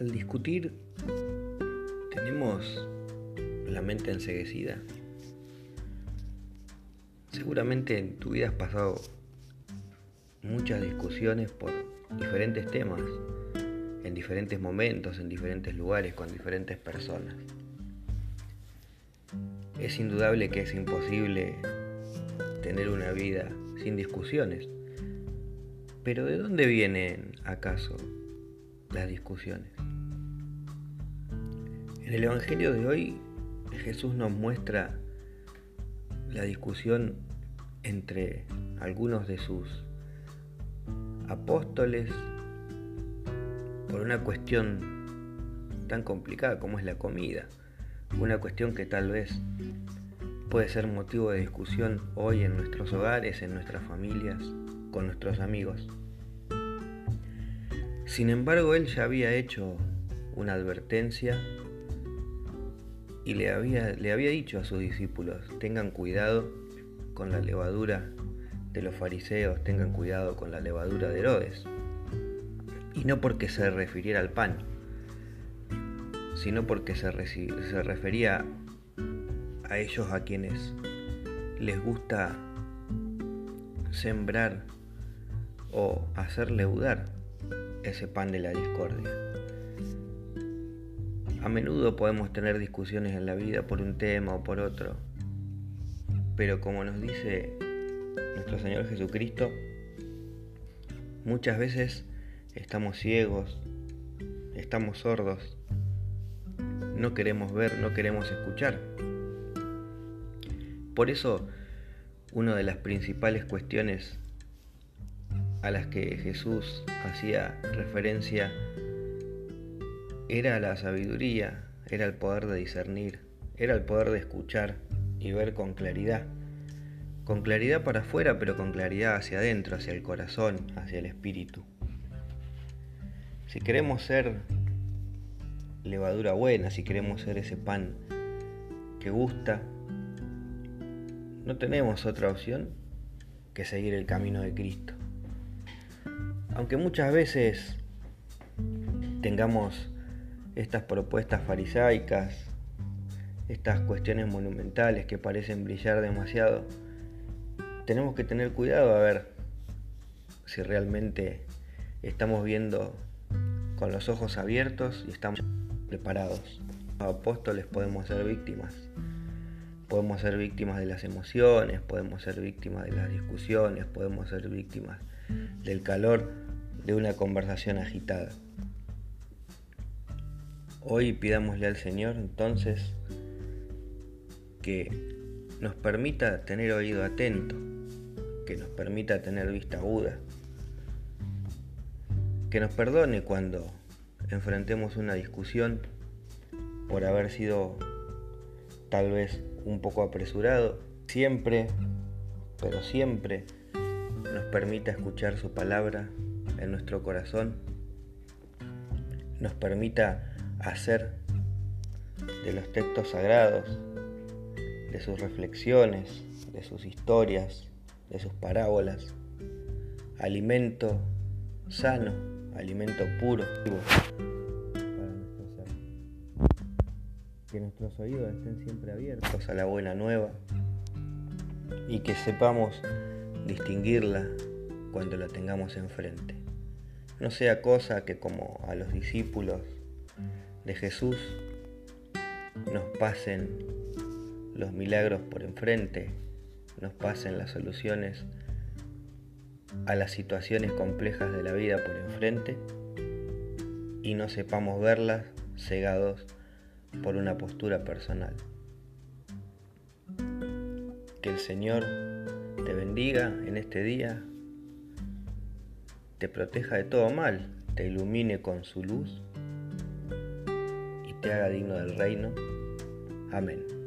discutir, tenemos la mente enseguecida. Seguramente en tu vida has pasado muchas discusiones por diferentes temas, en diferentes momentos, en diferentes lugares, con diferentes personas. Es indudable que es imposible tener una vida sin discusiones. Pero ¿de dónde vienen acaso las discusiones? En el Evangelio de hoy Jesús nos muestra la discusión entre algunos de sus apóstoles por una cuestión tan complicada como es la comida, una cuestión que tal vez puede ser motivo de discusión hoy en nuestros hogares, en nuestras familias, con nuestros amigos. Sin embargo, él ya había hecho una advertencia y le había, le había dicho a sus discípulos, tengan cuidado con la levadura de los fariseos, tengan cuidado con la levadura de Herodes. Y no porque se refiriera al pan, sino porque se, se refería a ellos a quienes les gusta sembrar o hacer leudar ese pan de la discordia. A menudo podemos tener discusiones en la vida por un tema o por otro, pero como nos dice nuestro Señor Jesucristo, muchas veces estamos ciegos, estamos sordos, no queremos ver, no queremos escuchar. Por eso, una de las principales cuestiones a las que Jesús hacía referencia era la sabiduría, era el poder de discernir, era el poder de escuchar y ver con claridad con claridad para afuera, pero con claridad hacia adentro, hacia el corazón, hacia el espíritu. Si queremos ser levadura buena, si queremos ser ese pan que gusta, no tenemos otra opción que seguir el camino de Cristo. Aunque muchas veces tengamos estas propuestas farisaicas, estas cuestiones monumentales que parecen brillar demasiado, tenemos que tener cuidado a ver si realmente estamos viendo con los ojos abiertos y estamos preparados. Los apóstoles podemos ser víctimas. Podemos ser víctimas de las emociones, podemos ser víctimas de las discusiones, podemos ser víctimas del calor de una conversación agitada. Hoy pidámosle al Señor entonces que nos permita tener oído atento, que nos permita tener vista aguda, que nos perdone cuando enfrentemos una discusión por haber sido tal vez un poco apresurado, siempre, pero siempre nos permita escuchar su palabra en nuestro corazón, nos permita hacer de los textos sagrados, de sus reflexiones, de sus historias, de sus parábolas, alimento sano, alimento puro para nuestro ser. Que nuestros oídos estén siempre abiertos a la buena nueva y que sepamos distinguirla cuando la tengamos enfrente. No sea cosa que como a los discípulos de Jesús nos pasen los milagros por enfrente nos pasen las soluciones a las situaciones complejas de la vida por enfrente y no sepamos verlas cegados por una postura personal. Que el Señor te bendiga en este día, te proteja de todo mal, te ilumine con su luz y te haga digno del reino. Amén.